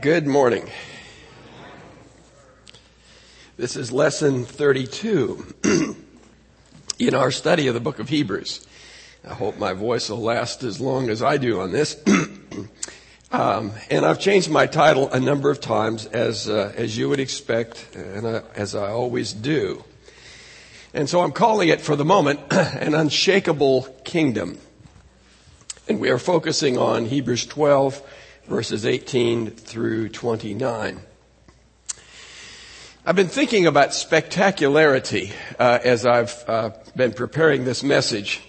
Good morning. This is lesson 32 in our study of the book of Hebrews. I hope my voice will last as long as I do on this. um, and I've changed my title a number of times, as uh, as you would expect, and uh, as I always do. And so I'm calling it, for the moment, an unshakable kingdom. And we are focusing on Hebrews 12 verses 18 through 29. I've been thinking about spectacularity uh, as I've uh, been preparing this message.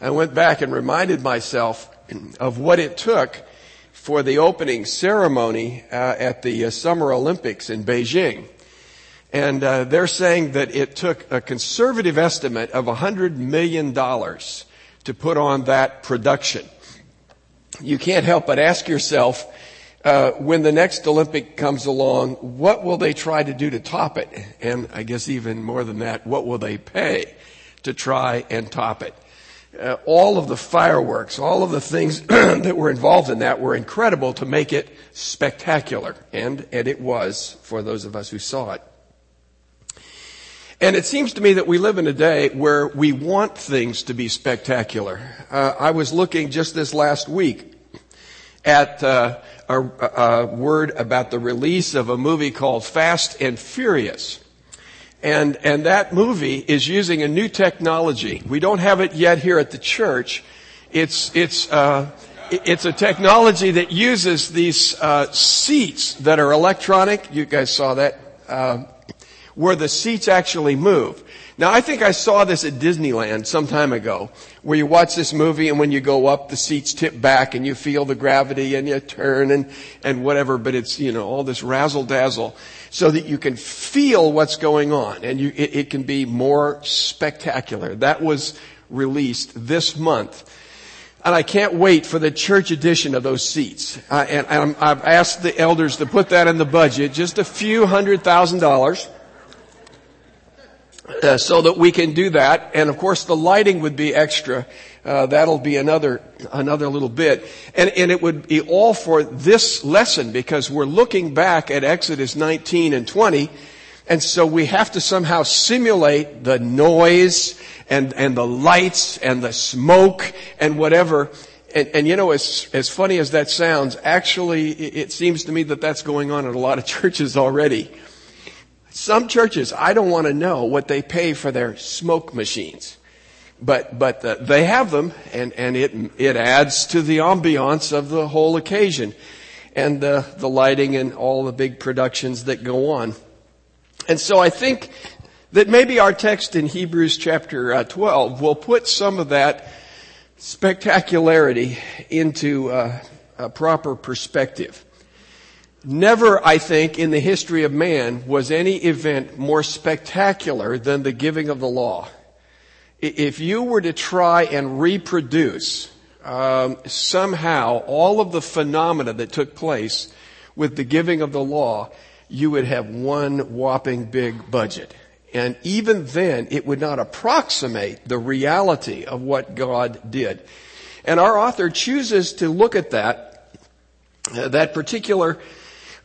I went back and reminded myself of what it took for the opening ceremony uh, at the uh, Summer Olympics in Beijing. And uh, they're saying that it took a conservative estimate of $100 million to put on that production you can't help but ask yourself, uh, when the next Olympic comes along, what will they try to do to top it? And I guess even more than that, what will they pay to try and top it? Uh, all of the fireworks, all of the things that were involved in that were incredible to make it spectacular. And, and it was for those of us who saw it. And it seems to me that we live in a day where we want things to be spectacular. Uh, I was looking just this last week at uh, a, a, word about the release of a movie called Fast and Furious. And, and that movie is using a new technology. We don't have it yet here at the church. It's, it's, uh, it's a technology that uses these uh, seats that are electronic. You guys saw that. Where the seats actually move. Now I think I saw this at Disneyland some time ago, where you watch this movie and when you go up, the seats tip back and you feel the gravity and you turn and, and whatever, but it's, you know, all this razzle dazzle so that you can feel what's going on and you, it, it can be more spectacular. That was released this month. And I can't wait for the church edition of those seats. Uh, and, and I've asked the elders to put that in the budget, just a few hundred thousand dollars uh, so that we can do that. And of course, the lighting would be extra. Uh, that'll be another another little bit, and and it would be all for this lesson because we're looking back at Exodus 19 and 20, and so we have to somehow simulate the noise and and the lights and the smoke and whatever. And, and, you know, as, as funny as that sounds, actually, it seems to me that that's going on in a lot of churches already. Some churches, I don't want to know what they pay for their smoke machines. But, but uh, they have them and, and it, it adds to the ambiance of the whole occasion and the, the lighting and all the big productions that go on. And so I think that maybe our text in Hebrews chapter uh, 12 will put some of that spectacularity into uh, a proper perspective. Never, I think, in the history of man was any event more spectacular than the giving of the law. If you were to try and reproduce um, somehow all of the phenomena that took place with the giving of the law, you would have one whopping big budget. And even then, it would not approximate the reality of what God did. And our author chooses to look at that, uh, that particular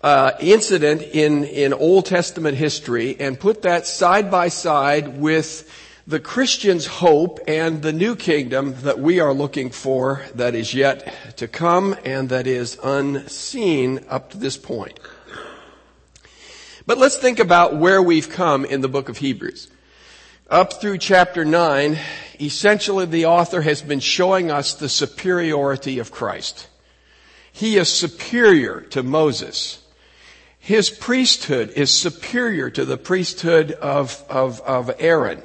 uh, incident in, in Old Testament history and put that side by side with the Christian's hope and the new kingdom that we are looking for that is yet to come and that is unseen up to this point. But let's think about where we've come in the book of Hebrews. Up through chapter 9, essentially the author has been showing us the superiority of Christ. He is superior to Moses his priesthood is superior to the priesthood of, of, of Aaron.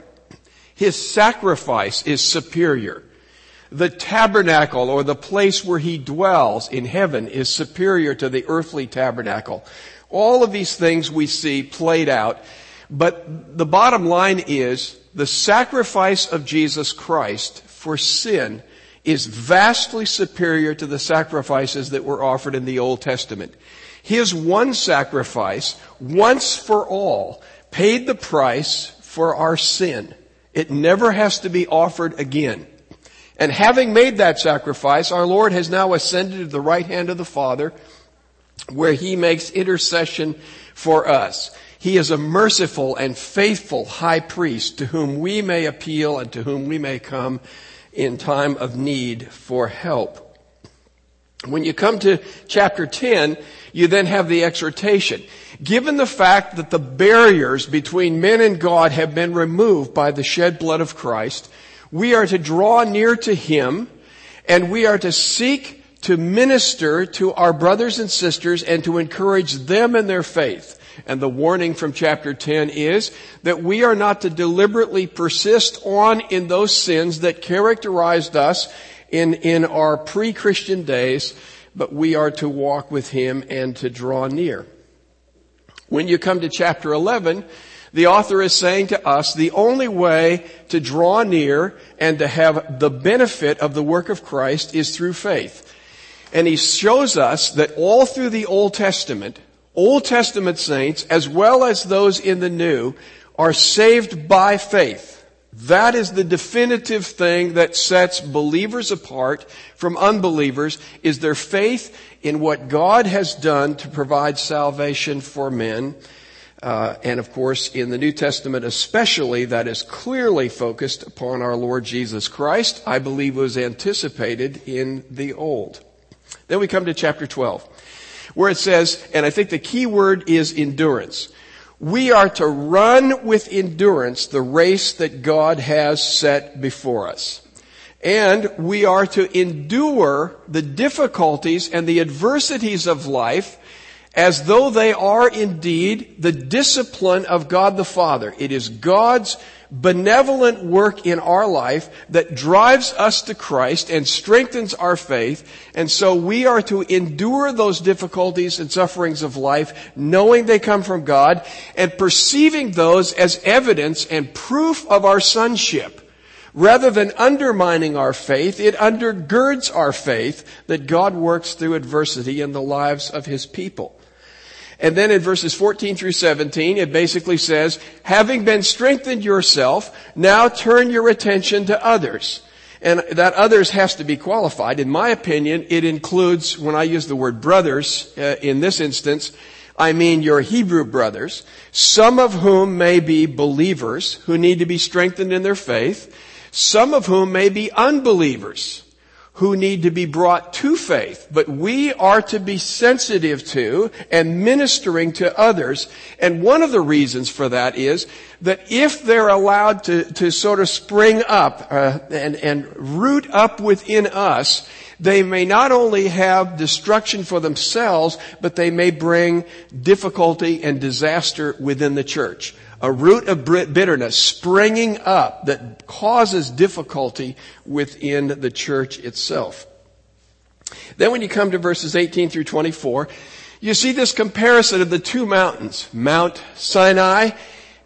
His sacrifice is superior. The tabernacle or the place where he dwells in heaven is superior to the earthly tabernacle. All of these things we see played out, but the bottom line is the sacrifice of Jesus Christ for sin is vastly superior to the sacrifices that were offered in the Old Testament. His one sacrifice, once for all, paid the price for our sin. It never has to be offered again. And having made that sacrifice, our Lord has now ascended to the right hand of the Father, where he makes intercession for us. He is a merciful and faithful high priest to whom we may appeal and to whom we may come in time of need for help. When you come to chapter 10, you then have the exhortation. Given the fact that the barriers between men and God have been removed by the shed blood of Christ, we are to draw near to Him and we are to seek to minister to our brothers and sisters and to encourage them in their faith. And the warning from chapter 10 is that we are not to deliberately persist on in those sins that characterized us in, in our pre-Christian days, but we are to walk with Him and to draw near. When you come to chapter 11, the author is saying to us the only way to draw near and to have the benefit of the work of Christ is through faith. And he shows us that all through the Old Testament, Old Testament saints, as well as those in the New, are saved by faith. That is the definitive thing that sets believers apart from unbelievers is their faith in what God has done to provide salvation for men. Uh, and of course, in the New Testament especially, that is clearly focused upon our Lord Jesus Christ. I believe was anticipated in the Old. Then we come to chapter 12, where it says, and I think the key word is endurance. We are to run with endurance the race that God has set before us. And we are to endure the difficulties and the adversities of life as though they are indeed the discipline of God the Father. It is God's benevolent work in our life that drives us to Christ and strengthens our faith. And so we are to endure those difficulties and sufferings of life, knowing they come from God and perceiving those as evidence and proof of our sonship. Rather than undermining our faith, it undergirds our faith that God works through adversity in the lives of His people. And then in verses 14 through 17, it basically says, having been strengthened yourself, now turn your attention to others. And that others has to be qualified. In my opinion, it includes, when I use the word brothers, uh, in this instance, I mean your Hebrew brothers, some of whom may be believers who need to be strengthened in their faith, some of whom may be unbelievers who need to be brought to faith, but we are to be sensitive to and ministering to others. And one of the reasons for that is that if they're allowed to, to sort of spring up uh, and, and root up within us, they may not only have destruction for themselves, but they may bring difficulty and disaster within the church a root of bitterness springing up that causes difficulty within the church itself. Then when you come to verses 18 through 24, you see this comparison of the two mountains, Mount Sinai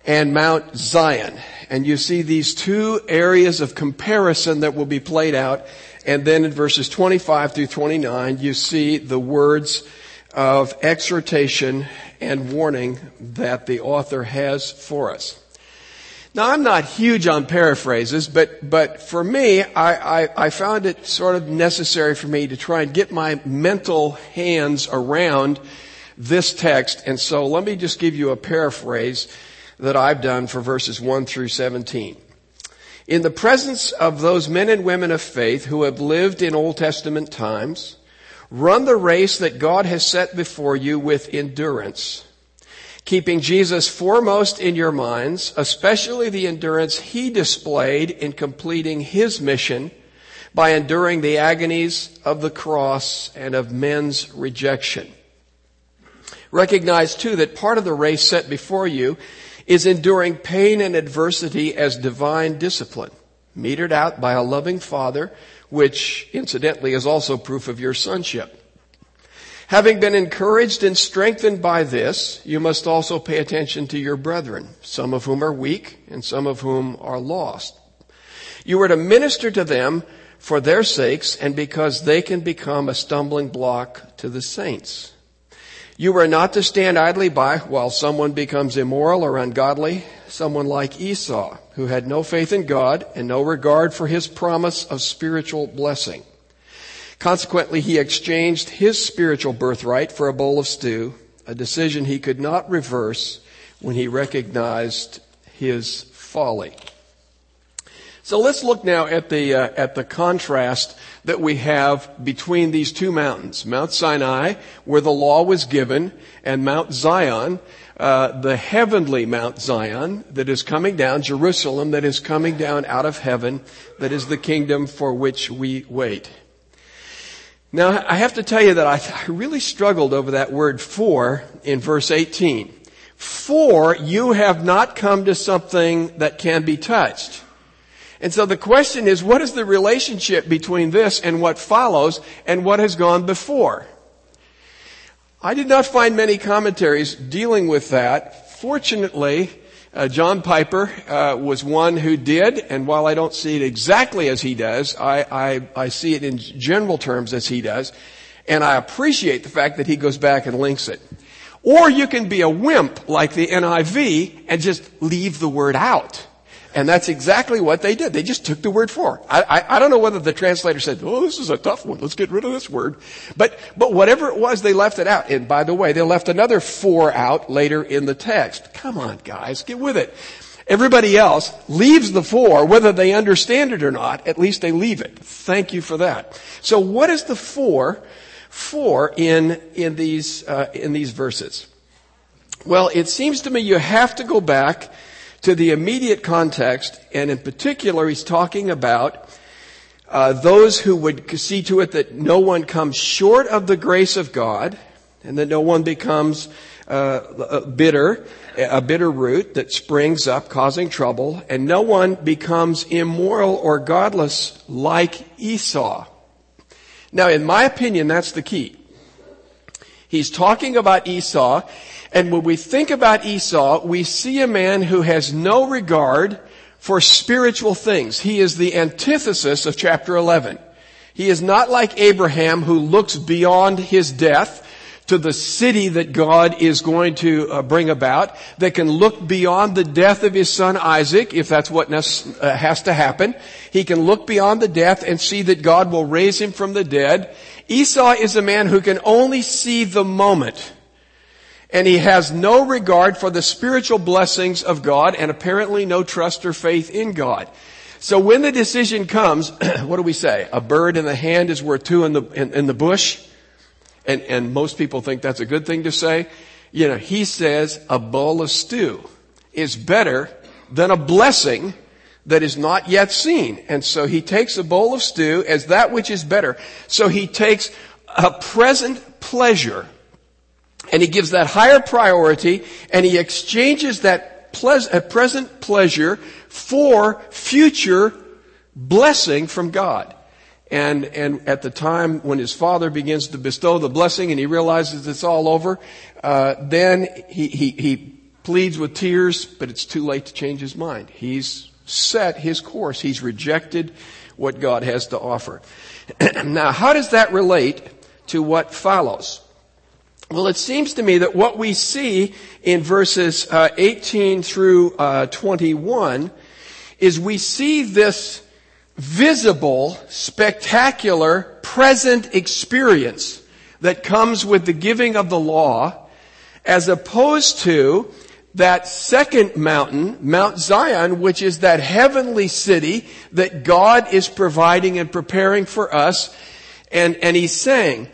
and Mount Zion. And you see these two areas of comparison that will be played out. And then in verses 25 through 29, you see the words of exhortation and warning that the author has for us. Now, I'm not huge on paraphrases, but, but for me, I, I, I, found it sort of necessary for me to try and get my mental hands around this text. And so let me just give you a paraphrase that I've done for verses 1 through 17. In the presence of those men and women of faith who have lived in Old Testament times, Run the race that God has set before you with endurance, keeping Jesus foremost in your minds, especially the endurance he displayed in completing his mission by enduring the agonies of the cross and of men's rejection. Recognize too that part of the race set before you is enduring pain and adversity as divine discipline, metered out by a loving father which incidentally is also proof of your sonship. Having been encouraged and strengthened by this, you must also pay attention to your brethren, some of whom are weak and some of whom are lost. You are to minister to them for their sakes and because they can become a stumbling block to the saints. You are not to stand idly by while someone becomes immoral or ungodly, someone like Esau, who had no faith in God and no regard for his promise of spiritual blessing. Consequently, he exchanged his spiritual birthright for a bowl of stew, a decision he could not reverse when he recognized his folly. So let's look now at the, uh, at the contrast that we have between these two mountains. Mount Sinai, where the law was given, and Mount Zion, uh, the heavenly Mount Zion that is coming down, Jerusalem that is coming down out of heaven, that is the kingdom for which we wait. Now, I have to tell you that I, I really struggled over that word for in verse 18. For you have not come to something that can be touched. And so the question is, what is the relationship between this and what follows and what has gone before? I did not find many commentaries dealing with that. Fortunately, uh, John Piper uh, was one who did, and while I don't see it exactly as he does, I, I, I see it in general terms as he does, and I appreciate the fact that he goes back and links it. Or you can be a wimp like the NIV and just leave the word out. And that's exactly what they did. They just took the word for. I, I, I, don't know whether the translator said, oh, this is a tough one. Let's get rid of this word. But, but whatever it was, they left it out. And by the way, they left another for out later in the text. Come on, guys, get with it. Everybody else leaves the for, whether they understand it or not, at least they leave it. Thank you for that. So what is the for, for in, in these, uh, in these verses? Well, it seems to me you have to go back to the immediate context, and in particular, he's talking about uh, those who would see to it that no one comes short of the grace of God, and that no one becomes uh, bitter, a bitter root that springs up causing trouble, and no one becomes immoral or godless like Esau. Now, in my opinion, that's the key. He's talking about Esau, and when we think about Esau, we see a man who has no regard for spiritual things. He is the antithesis of chapter 11. He is not like Abraham who looks beyond his death to the city that God is going to uh, bring about, that can look beyond the death of his son Isaac, if that's what uh, has to happen. He can look beyond the death and see that God will raise him from the dead. Esau is a man who can only see the moment and he has no regard for the spiritual blessings of God and apparently no trust or faith in God. So when the decision comes, what do we say? A bird in the hand is worth two in the, in, in the bush. And, and most people think that's a good thing to say. You know, he says a bowl of stew is better than a blessing that is not yet seen. And so he takes a bowl of stew as that which is better. So he takes a present pleasure and he gives that higher priority and he exchanges that ple- present pleasure for future blessing from God. And, and at the time when his father begins to bestow the blessing and he realizes it's all over, uh, then he, he, he pleads with tears, but it's too late to change his mind. He's set his course. He's rejected what God has to offer. now, how does that relate to what follows? Well, it seems to me that what we see in verses uh, 18 through uh, 21 is we see this visible, spectacular, present experience that comes with the giving of the law as opposed to that second mountain, Mount Zion, which is that heavenly city that God is providing and preparing for us. And, and he's saying,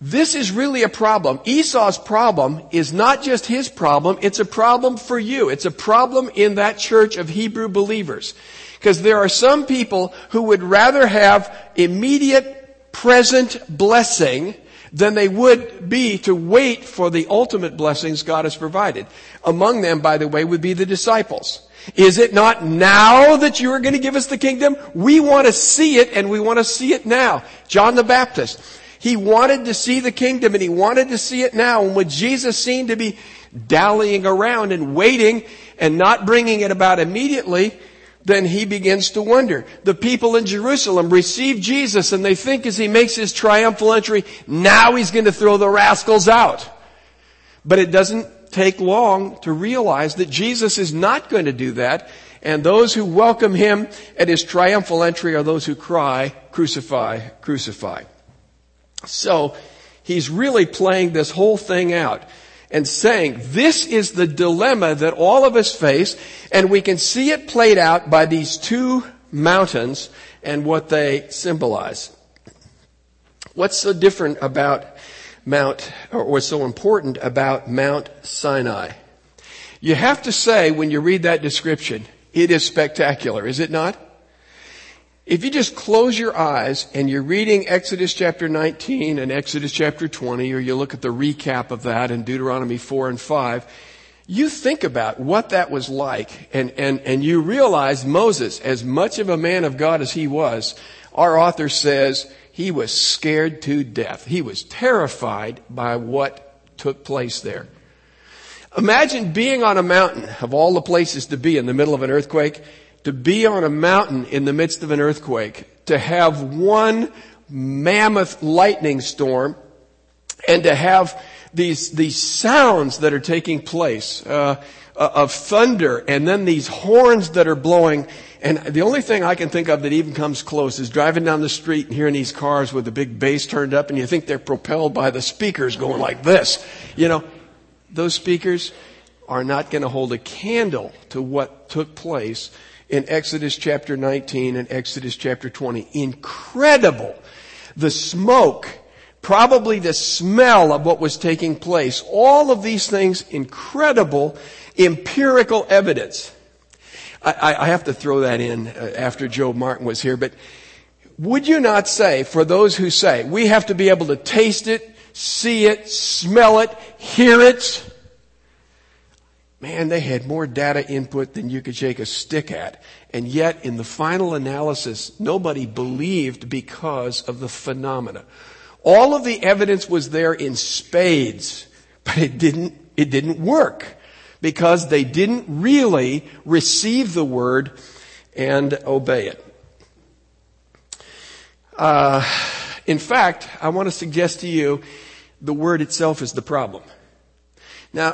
this is really a problem. Esau's problem is not just his problem, it's a problem for you. It's a problem in that church of Hebrew believers. Because there are some people who would rather have immediate present blessing than they would be to wait for the ultimate blessings God has provided. Among them, by the way, would be the disciples. Is it not now that you are going to give us the kingdom? We want to see it and we want to see it now. John the Baptist. He wanted to see the kingdom and he wanted to see it now. And when Jesus seemed to be dallying around and waiting and not bringing it about immediately, then he begins to wonder. The people in Jerusalem receive Jesus and they think as he makes his triumphal entry, now he's going to throw the rascals out. But it doesn't take long to realize that Jesus is not going to do that And those who welcome him at his triumphal entry are those who cry, crucify, crucify. So, he's really playing this whole thing out and saying, this is the dilemma that all of us face, and we can see it played out by these two mountains and what they symbolize. What's so different about Mount, or what's so important about Mount Sinai? You have to say when you read that description, it is spectacular, is it not? If you just close your eyes and you're reading Exodus chapter 19 and Exodus chapter 20, or you look at the recap of that in Deuteronomy 4 and 5, you think about what that was like and, and, and you realize Moses, as much of a man of God as he was, our author says he was scared to death. He was terrified by what took place there. Imagine being on a mountain of all the places to be in the middle of an earthquake to be on a mountain in the midst of an earthquake, to have one mammoth lightning storm, and to have these, these sounds that are taking place, uh, uh, of thunder, and then these horns that are blowing, and the only thing I can think of that even comes close is driving down the street and hearing these cars with the big bass turned up and you think they're propelled by the speakers going like this. You know, those speakers are not going to hold a candle to what took place in Exodus chapter 19 and Exodus chapter 20. Incredible. The smoke, probably the smell of what was taking place. All of these things, incredible empirical evidence. I, I have to throw that in uh, after Joe Martin was here, but would you not say, for those who say, we have to be able to taste it, see it, smell it, hear it, Man, they had more data input than you could shake a stick at. And yet, in the final analysis, nobody believed because of the phenomena. All of the evidence was there in spades, but it didn't, it didn't work because they didn't really receive the word and obey it. Uh, in fact, I want to suggest to you the word itself is the problem. Now,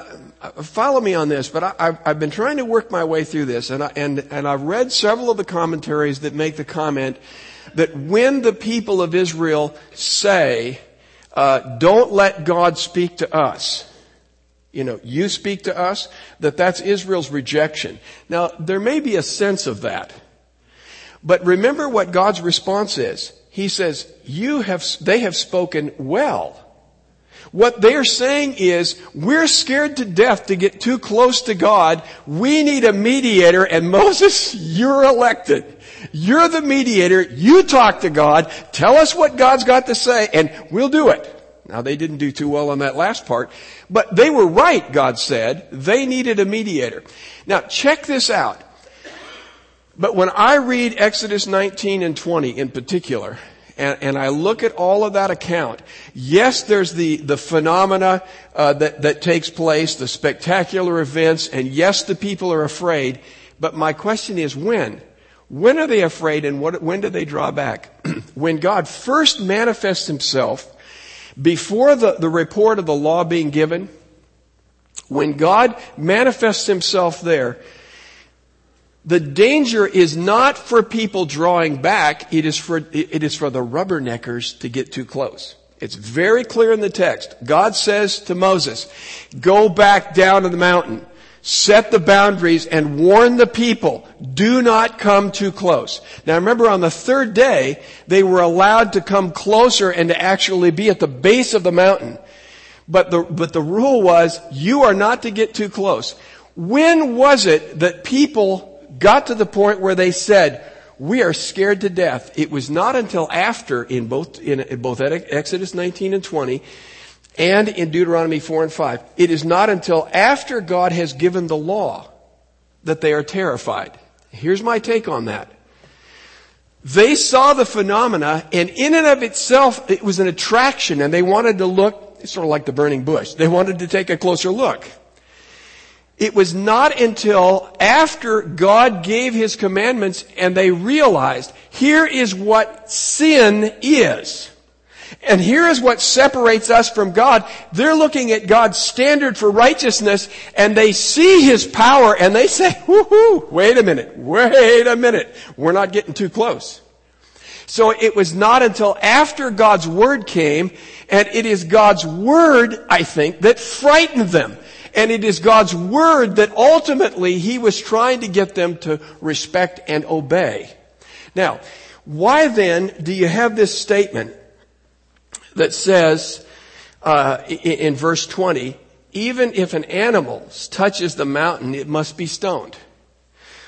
follow me on this, but I, have been trying to work my way through this, and, I, and, and I've read several of the commentaries that make the comment that when the people of Israel say, uh, don't let God speak to us, you know, you speak to us, that that's Israel's rejection. Now, there may be a sense of that. But remember what God's response is. He says, you have, they have spoken well. What they're saying is, we're scared to death to get too close to God. We need a mediator and Moses, you're elected. You're the mediator. You talk to God. Tell us what God's got to say and we'll do it. Now they didn't do too well on that last part, but they were right, God said. They needed a mediator. Now check this out. But when I read Exodus 19 and 20 in particular, and, and, I look at all of that account, yes, there's the, the phenomena uh, that, that takes place, the spectacular events, and yes, the people are afraid. But my question is when? When are they afraid and what, when do they draw back? when God first manifests himself, before the, the report of the law being given, when God manifests himself there, the danger is not for people drawing back, it is for, it is for the rubberneckers to get too close. It's very clear in the text. God says to Moses, go back down to the mountain, set the boundaries and warn the people, do not come too close. Now remember on the third day, they were allowed to come closer and to actually be at the base of the mountain. But the, but the rule was, you are not to get too close. When was it that people got to the point where they said, we are scared to death. It was not until after, in both, in, both Exodus 19 and 20, and in Deuteronomy 4 and 5, it is not until after God has given the law that they are terrified. Here's my take on that. They saw the phenomena and in and of itself it was an attraction and they wanted to look, sort of like the burning bush. They wanted to take a closer look. It was not until after God gave His commandments and they realized, here is what sin is. And here is what separates us from God. They're looking at God's standard for righteousness and they see His power and they say, woohoo, wait a minute, wait a minute. We're not getting too close. So it was not until after God's Word came, and it is God's Word, I think, that frightened them. And it is God's Word that ultimately He was trying to get them to respect and obey. Now, why then do you have this statement that says, uh, in verse 20, even if an animal touches the mountain, it must be stoned.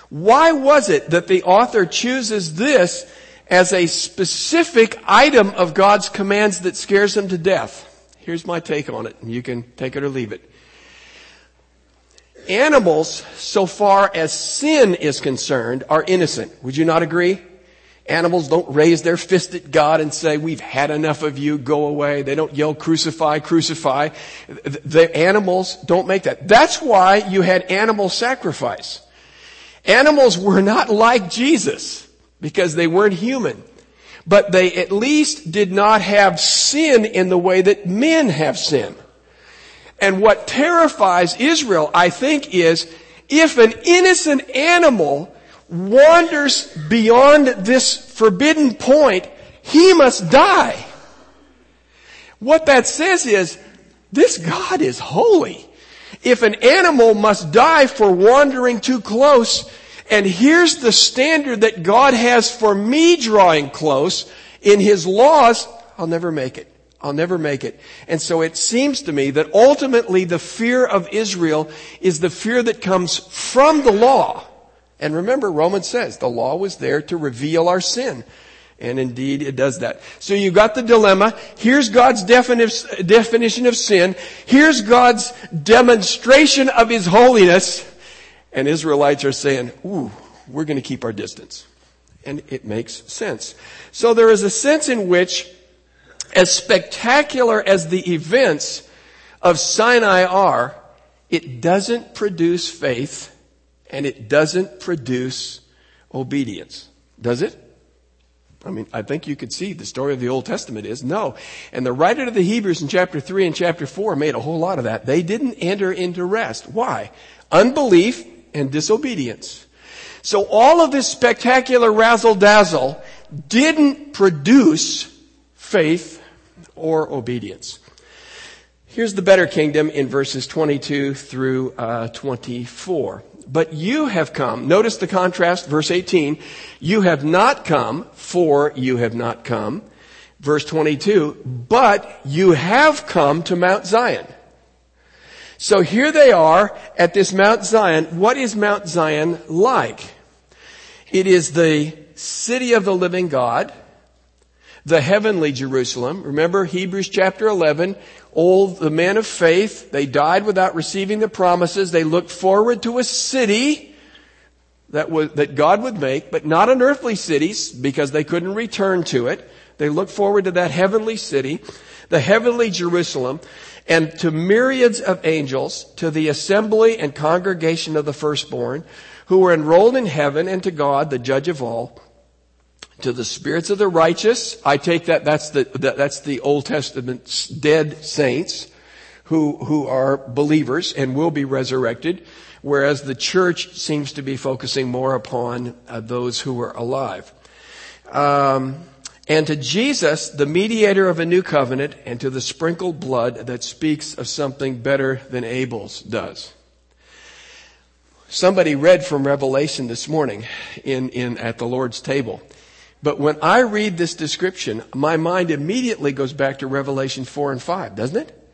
Why was it that the author chooses this as a specific item of God's commands that scares them to death? Here's my take on it, and you can take it or leave it. Animals, so far as sin is concerned, are innocent. Would you not agree? Animals don't raise their fist at God and say, we've had enough of you, go away. They don't yell, crucify, crucify. The animals don't make that. That's why you had animal sacrifice. Animals were not like Jesus because they weren't human. But they at least did not have sin in the way that men have sin. And what terrifies Israel, I think, is if an innocent animal wanders beyond this forbidden point, he must die. What that says is, this God is holy. If an animal must die for wandering too close, and here's the standard that God has for me drawing close in His laws, I'll never make it. I'll never make it. And so it seems to me that ultimately the fear of Israel is the fear that comes from the law. And remember, Romans says the law was there to reveal our sin. And indeed, it does that. So you've got the dilemma. Here's God's definition of sin. Here's God's demonstration of His holiness. And Israelites are saying, ooh, we're going to keep our distance. And it makes sense. So there is a sense in which, as spectacular as the events of Sinai are, it doesn't produce faith and it doesn't produce obedience. Does it? I mean, I think you could see the story of the Old Testament is no. And the writer of the Hebrews in chapter 3 and chapter 4 made a whole lot of that. They didn't enter into rest. Why? Unbelief and disobedience. So all of this spectacular razzle dazzle didn't produce faith or obedience. Here's the better kingdom in verses 22 through uh, 24. But you have come. Notice the contrast, verse 18. You have not come, for you have not come. Verse 22, but you have come to Mount Zion. So here they are at this Mount Zion. What is Mount Zion like? It is the city of the living God, the heavenly Jerusalem. Remember Hebrews chapter 11, all the men of faith, they died without receiving the promises. They looked forward to a city that was, that God would make, but not an earthly city because they couldn't return to it. They looked forward to that heavenly city, the heavenly Jerusalem, and to myriads of angels, to the assembly and congregation of the firstborn, who were enrolled in heaven, and to God, the judge of all, to the spirits of the righteous. I take that that's the that's the Old Testament's dead saints who who are believers and will be resurrected, whereas the church seems to be focusing more upon uh, those who are alive. Um, and to Jesus, the mediator of a new covenant, and to the sprinkled blood that speaks of something better than Abel's does. Somebody read from Revelation this morning in, in, at the Lord's table. But when I read this description, my mind immediately goes back to Revelation 4 and 5, doesn't it?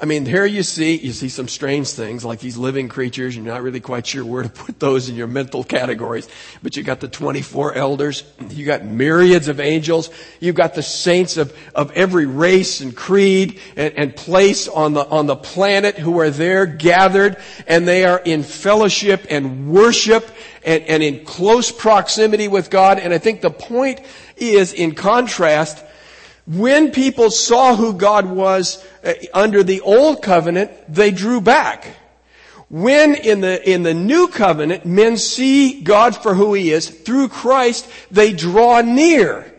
I mean, here you see, you see some strange things like these living creatures. You're not really quite sure where to put those in your mental categories. But you got the 24 elders. You got myriads of angels. You've got the saints of, of every race and creed and, and place on the, on the planet who are there gathered and they are in fellowship and worship and, and in close proximity with God. And I think the point is in contrast, when people saw who God was uh, under the old covenant, they drew back. When in the, in the new covenant, men see God for who He is, through Christ, they draw near.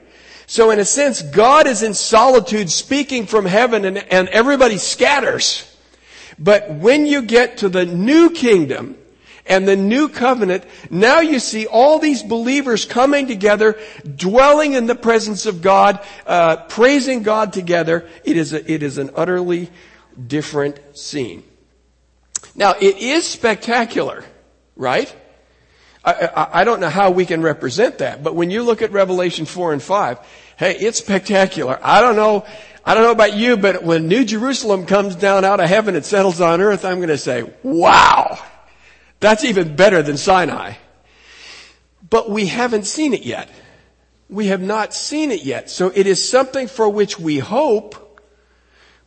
So in a sense, God is in solitude speaking from heaven and, and everybody scatters. But when you get to the new kingdom, and the new covenant, now you see all these believers coming together, dwelling in the presence of God, uh, praising God together. It is a, it is an utterly different scene. Now it is spectacular, right? I, I, I don't know how we can represent that, but when you look at Revelation 4 and 5, hey, it's spectacular. I don't know, I don't know about you, but when New Jerusalem comes down out of heaven and settles on earth, I'm going to say, wow. That's even better than Sinai. But we haven't seen it yet. We have not seen it yet. So it is something for which we hope,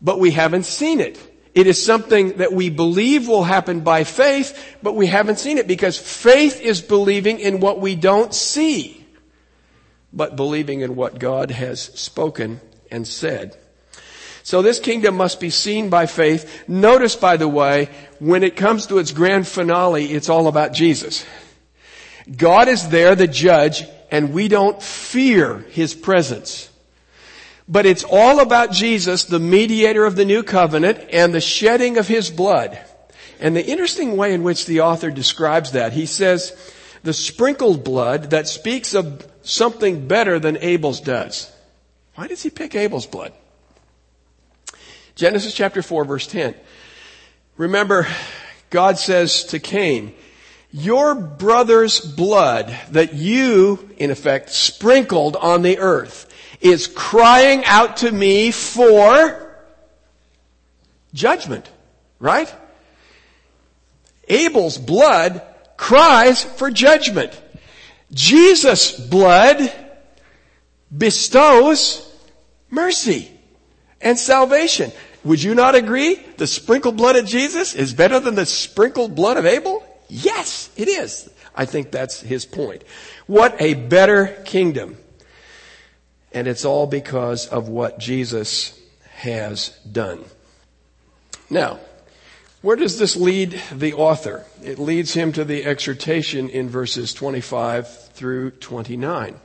but we haven't seen it. It is something that we believe will happen by faith, but we haven't seen it because faith is believing in what we don't see, but believing in what God has spoken and said. So this kingdom must be seen by faith. Notice, by the way, when it comes to its grand finale, it's all about Jesus. God is there, the judge, and we don't fear his presence. But it's all about Jesus, the mediator of the new covenant, and the shedding of his blood. And the interesting way in which the author describes that, he says, the sprinkled blood that speaks of something better than Abel's does. Why does he pick Abel's blood? Genesis chapter 4 verse 10. Remember, God says to Cain, your brother's blood that you, in effect, sprinkled on the earth is crying out to me for judgment. Right? Abel's blood cries for judgment. Jesus' blood bestows mercy and salvation. Would you not agree? The sprinkled blood of Jesus is better than the sprinkled blood of Abel? Yes, it is. I think that's his point. What a better kingdom. And it's all because of what Jesus has done. Now, where does this lead the author? It leads him to the exhortation in verses 25 through 29.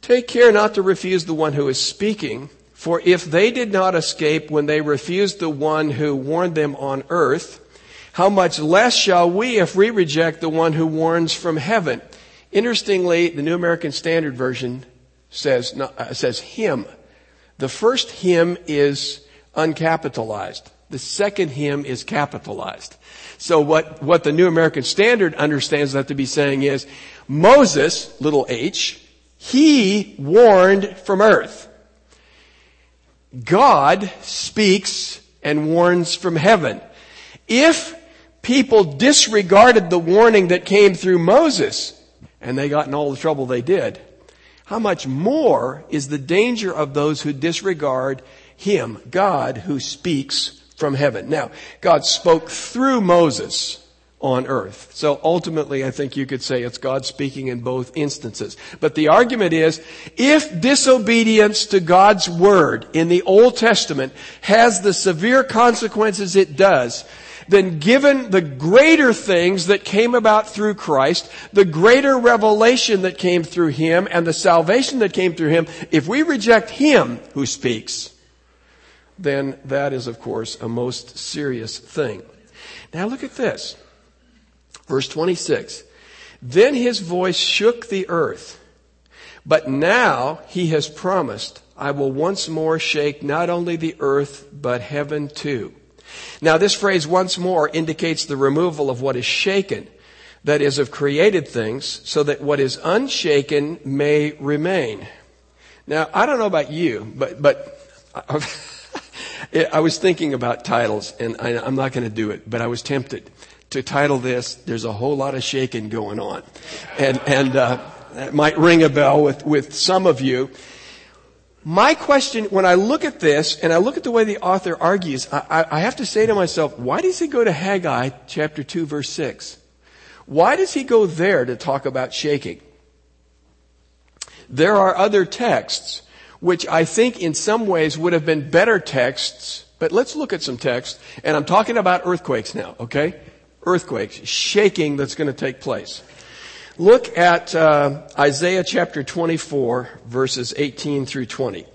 Take care not to refuse the one who is speaking, for if they did not escape when they refused the one who warned them on earth, how much less shall we if we reject the one who warns from heaven? Interestingly, the New American Standard Version says, uh, says him. The first him is uncapitalized. The second him is capitalized. So what, what the New American Standard understands that to be saying is, Moses, little h, he warned from earth. God speaks and warns from heaven. If people disregarded the warning that came through Moses, and they got in all the trouble they did, how much more is the danger of those who disregard Him, God, who speaks from heaven. Now, God spoke through Moses on earth. So ultimately, I think you could say it's God speaking in both instances. But the argument is, if disobedience to God's word in the Old Testament has the severe consequences it does, then given the greater things that came about through Christ, the greater revelation that came through Him, and the salvation that came through Him, if we reject Him who speaks, then that is of course a most serious thing. Now look at this. Verse 26. Then his voice shook the earth. But now he has promised, I will once more shake not only the earth, but heaven too. Now this phrase once more indicates the removal of what is shaken, that is of created things, so that what is unshaken may remain. Now I don't know about you, but, but I was thinking about titles and I, I'm not going to do it, but I was tempted to title this, There's a Whole Lot of Shaking Going On. And, and, uh, that might ring a bell with, with some of you. My question, when I look at this and I look at the way the author argues, I, I have to say to myself, why does he go to Haggai chapter 2 verse 6? Why does he go there to talk about shaking? There are other texts which I think in some ways would have been better texts, but let's look at some texts, and I'm talking about earthquakes now, okay? Earthquakes, shaking that's going to take place. Look at uh, Isaiah chapter 24, verses 18 through 20.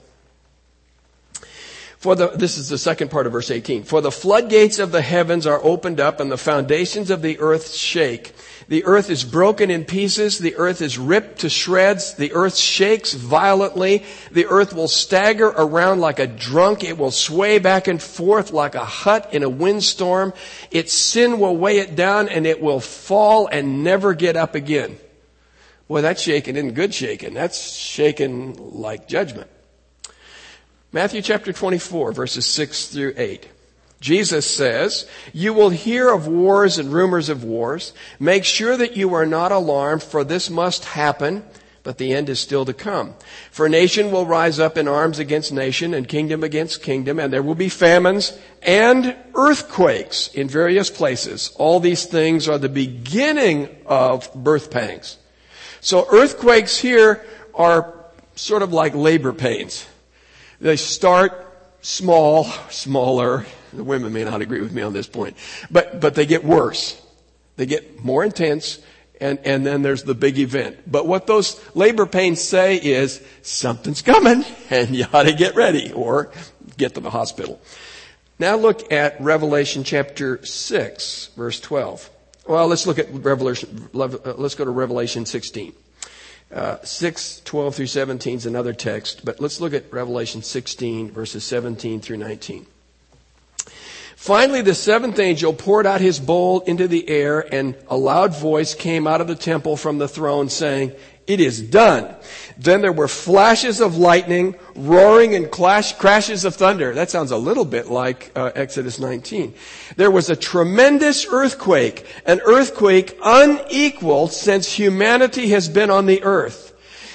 For the, this is the second part of verse 18. For the floodgates of the heavens are opened up and the foundations of the earth shake. The earth is broken in pieces. The earth is ripped to shreds. The earth shakes violently. The earth will stagger around like a drunk. It will sway back and forth like a hut in a windstorm. Its sin will weigh it down and it will fall and never get up again. Boy, that's shaking isn't good shaking. That's shaking like judgment. Matthew chapter 24 verses 6 through 8. Jesus says, you will hear of wars and rumors of wars. Make sure that you are not alarmed, for this must happen, but the end is still to come. For nation will rise up in arms against nation and kingdom against kingdom, and there will be famines and earthquakes in various places. All these things are the beginning of birth pangs. So earthquakes here are sort of like labor pains. They start small, smaller, the women may not agree with me on this point. But, but they get worse. They get more intense and, and then there's the big event. But what those labor pains say is something's coming and you ought to get ready or get to the hospital. Now look at Revelation chapter 6 verse 12. Well, let's look at Revelation, uh, let's go to Revelation 16. Uh, 6, 12 through 17 is another text, but let's look at Revelation 16 verses 17 through 19. Finally, the seventh angel poured out his bowl into the air and a loud voice came out of the temple from the throne saying, it is done. Then there were flashes of lightning, roaring and clash, crashes of thunder. That sounds a little bit like uh, Exodus 19. There was a tremendous earthquake, an earthquake unequal since humanity has been on the earth.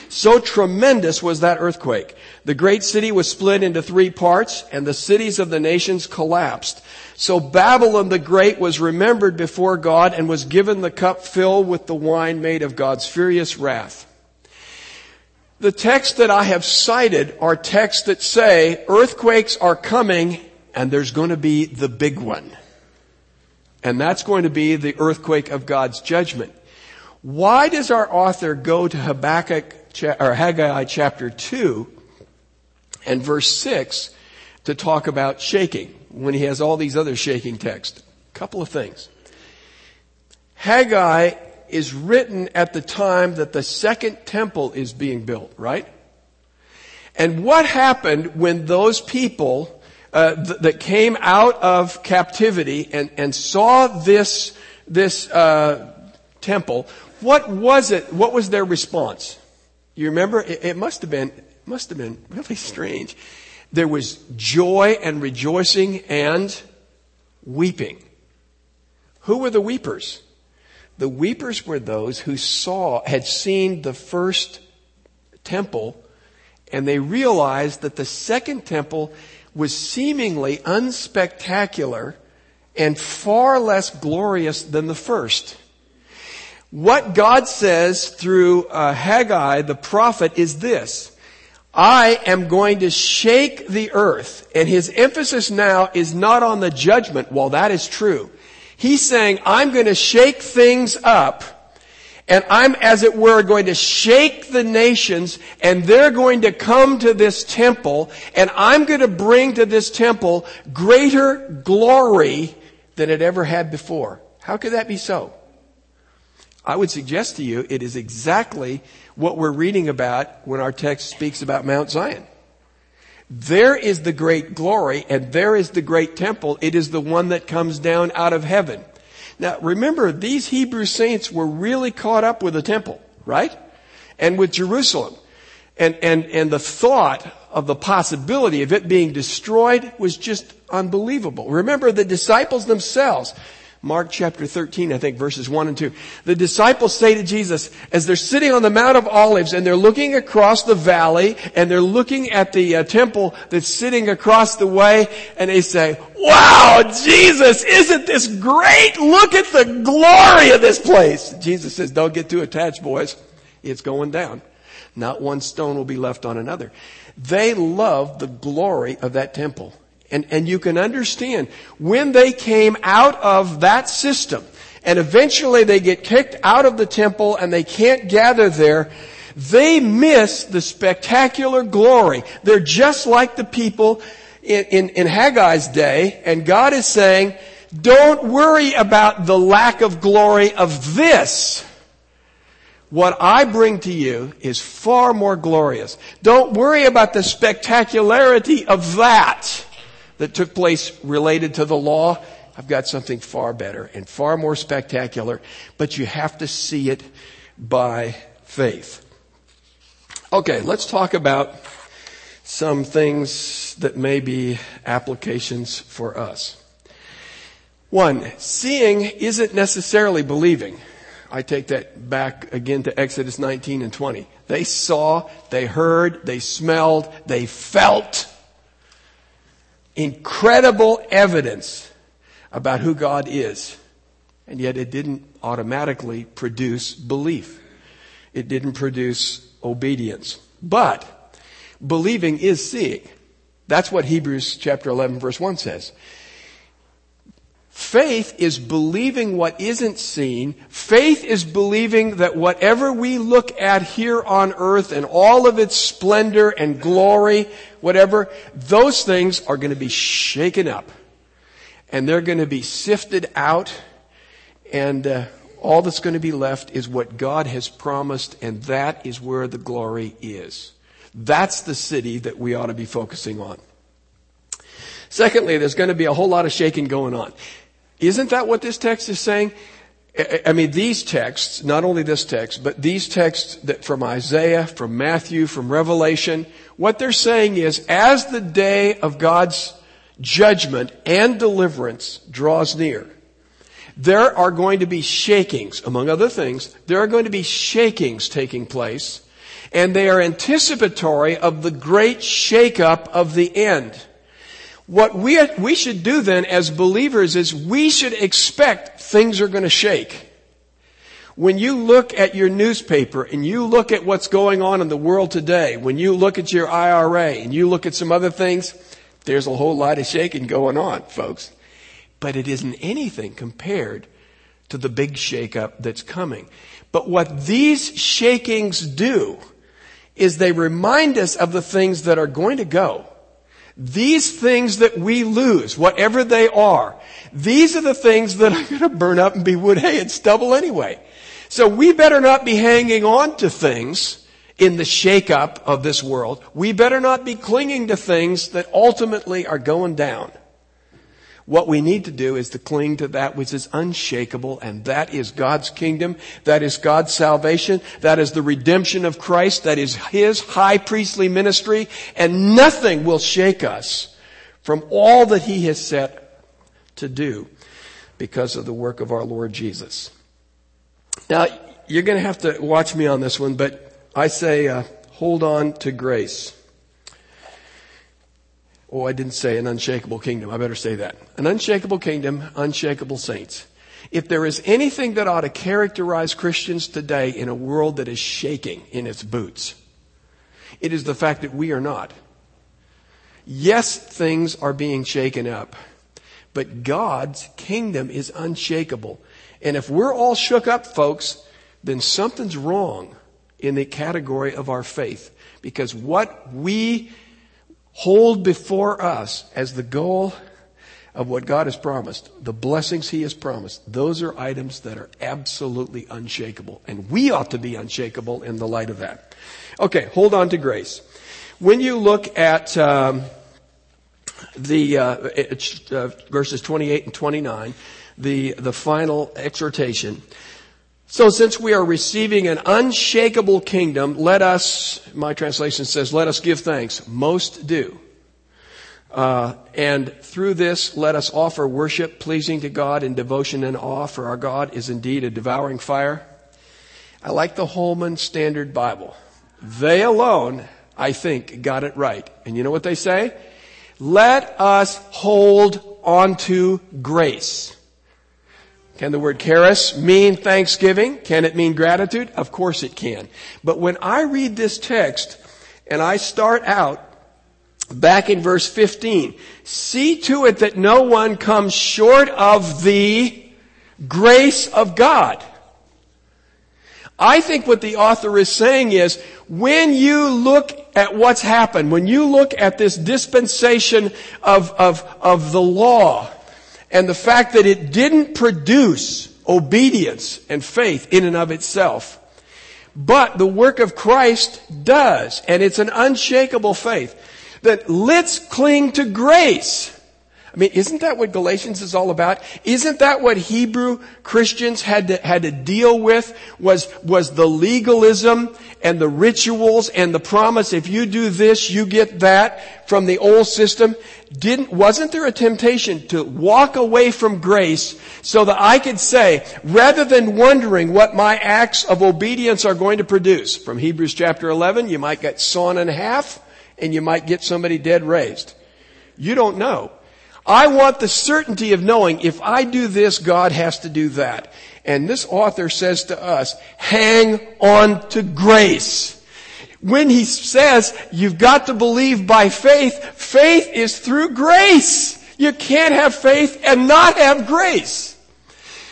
So tremendous was that earthquake. The great city was split into three parts and the cities of the nations collapsed. So Babylon the Great was remembered before God and was given the cup filled with the wine made of God's furious wrath. The texts that I have cited are texts that say earthquakes are coming and there's going to be the big one. And that's going to be the earthquake of God's judgment. Why does our author go to Habakkuk or Haggai chapter 2 and verse 6 to talk about shaking? when he has all these other shaking texts? A couple of things. Haggai is written at the time that the second temple is being built, right? And what happened when those people uh, th- that came out of captivity and, and saw this this uh, temple? What was it? What was their response? You remember? It, it must have been must have been really strange there was joy and rejoicing and weeping. Who were the weepers? The weepers were those who saw, had seen the first temple and they realized that the second temple was seemingly unspectacular and far less glorious than the first. What God says through uh, Haggai, the prophet, is this. I am going to shake the earth. And his emphasis now is not on the judgment, while that is true. He's saying, I'm going to shake things up. And I'm, as it were, going to shake the nations and they're going to come to this temple and I'm going to bring to this temple greater glory than it ever had before. How could that be so? I would suggest to you it is exactly what we're reading about when our text speaks about Mount Zion. There is the great glory and there is the great temple. It is the one that comes down out of heaven. Now remember, these Hebrew saints were really caught up with the temple, right? And with Jerusalem. And, and, and the thought of the possibility of it being destroyed was just unbelievable. Remember the disciples themselves Mark chapter 13, I think, verses 1 and 2. The disciples say to Jesus, as they're sitting on the Mount of Olives and they're looking across the valley and they're looking at the uh, temple that's sitting across the way and they say, wow, Jesus, isn't this great? Look at the glory of this place. Jesus says, don't get too attached, boys. It's going down. Not one stone will be left on another. They love the glory of that temple. And, and you can understand when they came out of that system and eventually they get kicked out of the temple and they can't gather there, they miss the spectacular glory. They're just like the people in, in, in Haggai's day, and God is saying, don't worry about the lack of glory of this. What I bring to you is far more glorious. Don't worry about the spectacularity of that that took place related to the law. I've got something far better and far more spectacular, but you have to see it by faith. Okay, let's talk about some things that may be applications for us. One, seeing isn't necessarily believing. I take that back again to Exodus 19 and 20. They saw, they heard, they smelled, they felt incredible evidence about who God is. And yet it didn't automatically produce belief. It didn't produce obedience. But believing is seeing. That's what Hebrews chapter 11 verse 1 says. Faith is believing what isn't seen. Faith is believing that whatever we look at here on earth and all of its splendor and glory, whatever, those things are going to be shaken up. And they're going to be sifted out and uh, all that's going to be left is what God has promised, and that is where the glory is. That's the city that we ought to be focusing on. Secondly, there's going to be a whole lot of shaking going on. Isn't that what this text is saying? I mean, these texts, not only this text, but these texts that from Isaiah, from Matthew, from Revelation, what they're saying is, as the day of God's judgment and deliverance draws near, there are going to be shakings, among other things, there are going to be shakings taking place, and they are anticipatory of the great shakeup of the end. What we, we should do then as believers is we should expect things are going to shake. When you look at your newspaper and you look at what's going on in the world today, when you look at your IRA and you look at some other things, there's a whole lot of shaking going on, folks but it isn't anything compared to the big shakeup that's coming. But what these shakings do is they remind us of the things that are going to go. These things that we lose, whatever they are, these are the things that are going to burn up and be wood, hay, and stubble anyway. So we better not be hanging on to things in the shakeup of this world. We better not be clinging to things that ultimately are going down. What we need to do is to cling to that which is unshakable, and that is God's kingdom. That is God's salvation. That is the redemption of Christ. That is His high priestly ministry, and nothing will shake us from all that He has set to do because of the work of our Lord Jesus. Now, you're going to have to watch me on this one, but I say, uh, hold on to grace. Oh, I didn't say an unshakable kingdom. I better say that. An unshakable kingdom, unshakable saints. If there is anything that ought to characterize Christians today in a world that is shaking in its boots, it is the fact that we are not. Yes, things are being shaken up, but God's kingdom is unshakable. And if we're all shook up, folks, then something's wrong in the category of our faith. Because what we hold before us as the goal of what God has promised, the blessings He has promised, those are items that are absolutely unshakable. And we ought to be unshakable in the light of that. Okay, hold on to grace. When you look at um, the uh, uh, verses 28 and 29, the, the final exhortation, so since we are receiving an unshakable kingdom, let us, my translation says, let us give thanks. Most do. Uh, and through this, let us offer worship pleasing to God in devotion and awe, for our God is indeed a devouring fire. I like the Holman Standard Bible. They alone, I think, got it right. And you know what they say? Let us hold onto grace. Can the word charis mean thanksgiving? Can it mean gratitude? Of course it can. But when I read this text and I start out back in verse 15, see to it that no one comes short of the Grace of God. I think what the author is saying is, when you look at what's happened, when you look at this dispensation of, of, of the law, and the fact that it didn't produce obedience and faith in and of itself, but the work of Christ does, and it's an unshakable faith, that let's cling to grace. I mean, isn't that what Galatians is all about? Isn't that what Hebrew Christians had to, had to deal with? Was, was the legalism and the rituals and the promise, if you do this, you get that from the old system? Didn't, wasn't there a temptation to walk away from grace so that I could say, rather than wondering what my acts of obedience are going to produce, from Hebrews chapter 11, you might get sawn in half and you might get somebody dead raised. You don't know. I want the certainty of knowing if I do this, God has to do that. And this author says to us, hang on to grace. When he says you've got to believe by faith, faith is through grace. You can't have faith and not have grace.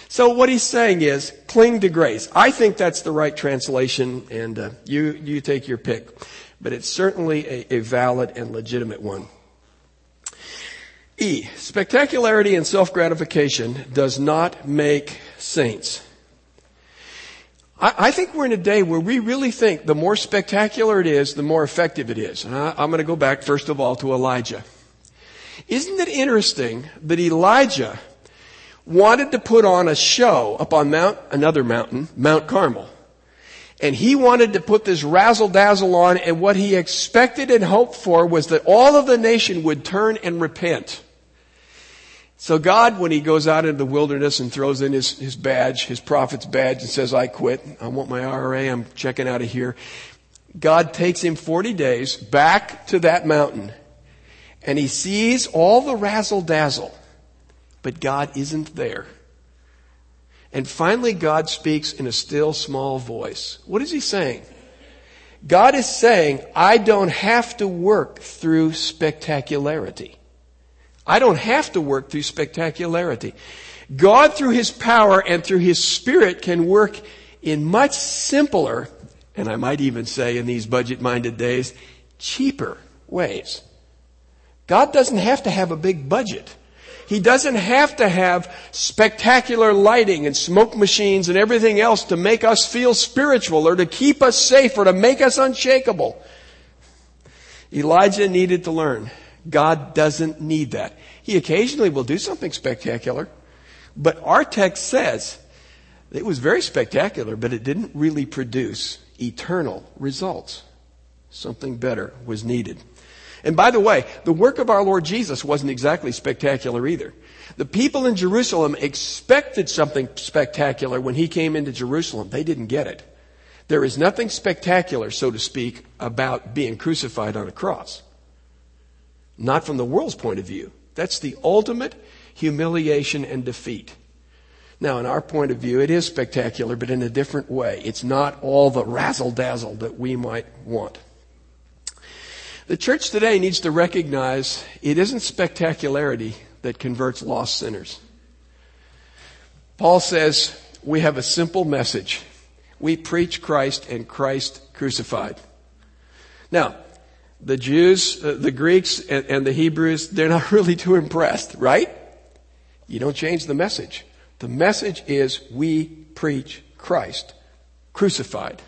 So what he's saying is, cling to grace. I think that's the right translation, and uh, you you take your pick, but it's certainly a, a valid and legitimate one. E. Spectacularity and self-gratification does not make saints. I, I, think we're in a day where we really think the more spectacular it is, the more effective it is. And I, I'm going to go back first of all to Elijah. Isn't it interesting that Elijah wanted to put on a show up on Mount, another mountain, Mount Carmel. And he wanted to put this razzle dazzle on, and what he expected and hoped for was that all of the nation would turn and repent. So God, when he goes out into the wilderness and throws in his, his badge, his prophet's badge, and says, I quit, I want my IRA, I'm checking out of here. God takes him 40 days back to that mountain, and he sees all the razzle dazzle, but God isn't there. And finally, God speaks in a still small voice. What is he saying? God is saying, I don't have to work through spectacularity. I don't have to work through spectacularity. God, through His power and through His Spirit, can work in much simpler, and I might even say in these budget minded days, cheaper ways. God doesn't have to have a big budget. He doesn't have to have spectacular lighting and smoke machines and everything else to make us feel spiritual or to keep us safe or to make us unshakable. Elijah needed to learn. God doesn't need that. He occasionally will do something spectacular, but our text says it was very spectacular, but it didn't really produce eternal results. Something better was needed. And by the way, the work of our Lord Jesus wasn't exactly spectacular either. The people in Jerusalem expected something spectacular when he came into Jerusalem. They didn't get it. There is nothing spectacular, so to speak, about being crucified on a cross. Not from the world's point of view. That's the ultimate humiliation and defeat. Now, in our point of view, it is spectacular, but in a different way. It's not all the razzle dazzle that we might want. The church today needs to recognize it isn't spectacularity that converts lost sinners. Paul says we have a simple message. We preach Christ and Christ crucified. Now, the Jews, uh, the Greeks, and, and the Hebrews, they're not really too impressed, right? You don't change the message. The message is we preach Christ crucified.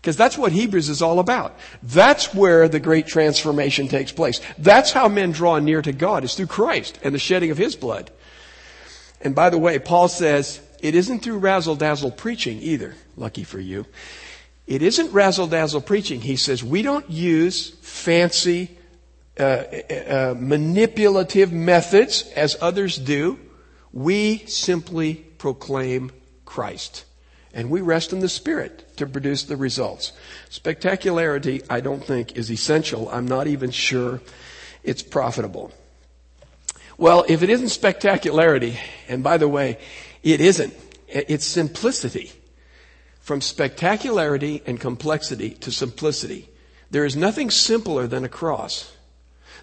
Because that's what Hebrews is all about. That's where the great transformation takes place. That's how men draw near to God, is through Christ and the shedding of His blood. And by the way, Paul says it isn't through razzle dazzle preaching either. Lucky for you. It isn't razzle dazzle preaching. He says we don't use fancy, uh, uh, manipulative methods as others do. We simply proclaim Christ. And we rest in the Spirit to produce the results. Spectacularity, I don't think, is essential. I'm not even sure it's profitable. Well, if it isn't spectacularity, and by the way, it isn't, it's simplicity. From spectacularity and complexity to simplicity. There is nothing simpler than a cross.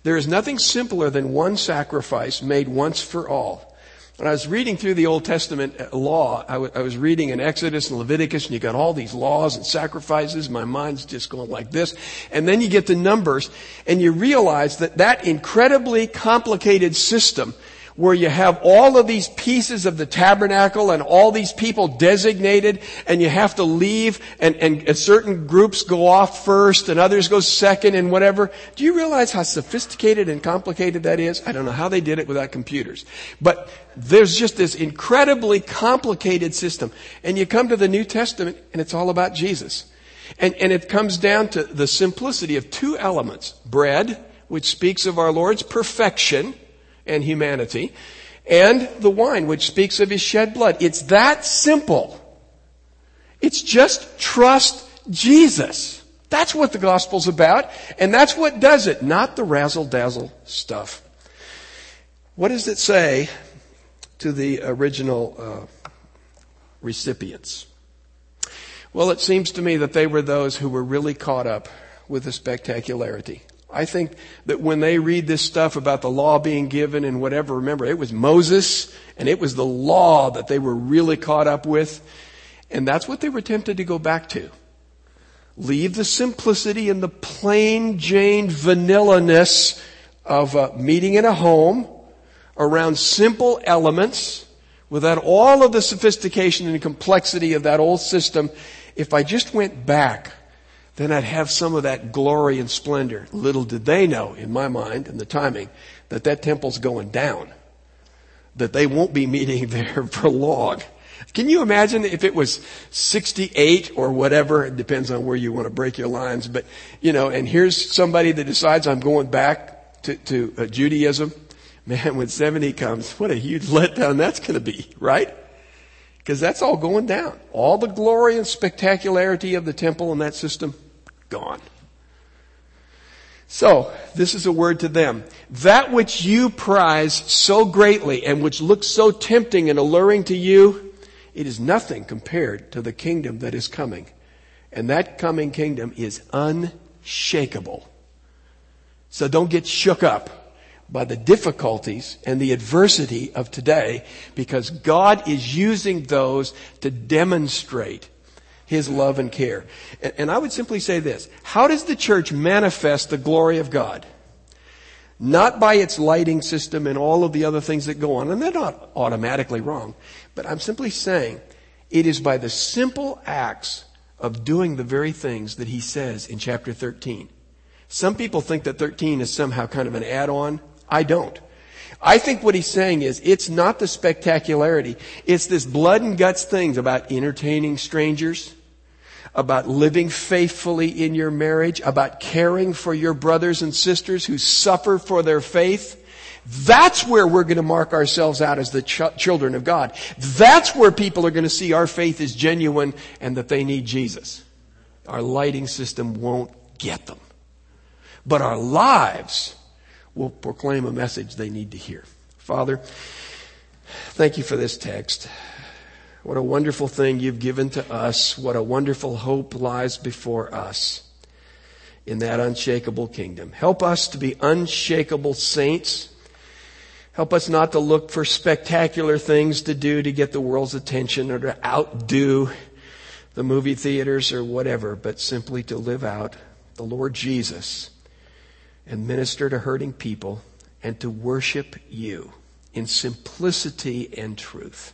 There is nothing simpler than one sacrifice made once for all. When I was reading through the Old Testament uh, law, I, w- I was reading in Exodus and Leviticus, and you got all these laws and sacrifices. My mind's just going like this. And then you get to Numbers, and you realize that that incredibly complicated system where you have all of these pieces of the tabernacle and all these people designated and you have to leave and, and, and, certain groups go off first and others go second and whatever. Do you realize how sophisticated and complicated that is? I don't know how they did it without computers. But there's just this incredibly complicated system. And you come to the New Testament and it's all about Jesus. And, and it comes down to the simplicity of two elements. Bread, which speaks of our Lord's perfection, and humanity, and the wine, which speaks of his shed blood. It's that simple. It's just trust Jesus. That's what the gospel's about, and that's what does it, not the razzle dazzle stuff. What does it say to the original uh, recipients? Well, it seems to me that they were those who were really caught up with the spectacularity. I think that when they read this stuff about the law being given and whatever, remember, it was Moses and it was the law that they were really caught up with. And that's what they were tempted to go back to. Leave the simplicity and the plain Jane vanilla-ness of uh, meeting in a home around simple elements without all of the sophistication and complexity of that old system. If I just went back then I'd have some of that glory and splendor. Little did they know, in my mind and the timing, that that temple's going down. That they won't be meeting there for long. Can you imagine if it was 68 or whatever? It depends on where you want to break your lines. But, you know, and here's somebody that decides I'm going back to, to uh, Judaism. Man, when 70 comes, what a huge letdown that's going to be, right? Because that's all going down. All the glory and spectacularity of the temple and that system, gone. So, this is a word to them. That which you prize so greatly and which looks so tempting and alluring to you, it is nothing compared to the kingdom that is coming. And that coming kingdom is unshakable. So don't get shook up by the difficulties and the adversity of today because God is using those to demonstrate his love and care. And, and I would simply say this. How does the church manifest the glory of God? Not by its lighting system and all of the other things that go on, and they're not automatically wrong, but I'm simply saying it is by the simple acts of doing the very things that he says in chapter 13. Some people think that 13 is somehow kind of an add-on. I don't. I think what he's saying is it's not the spectacularity. It's this blood and guts things about entertaining strangers, about living faithfully in your marriage, about caring for your brothers and sisters who suffer for their faith. That's where we're going to mark ourselves out as the ch- children of God. That's where people are going to see our faith is genuine and that they need Jesus. Our lighting system won't get them. But our lives will proclaim a message they need to hear. Father, thank you for this text. What a wonderful thing you've given to us. What a wonderful hope lies before us in that unshakable kingdom. Help us to be unshakable saints. Help us not to look for spectacular things to do to get the world's attention or to outdo the movie theaters or whatever, but simply to live out the Lord Jesus and minister to hurting people and to worship you in simplicity and truth.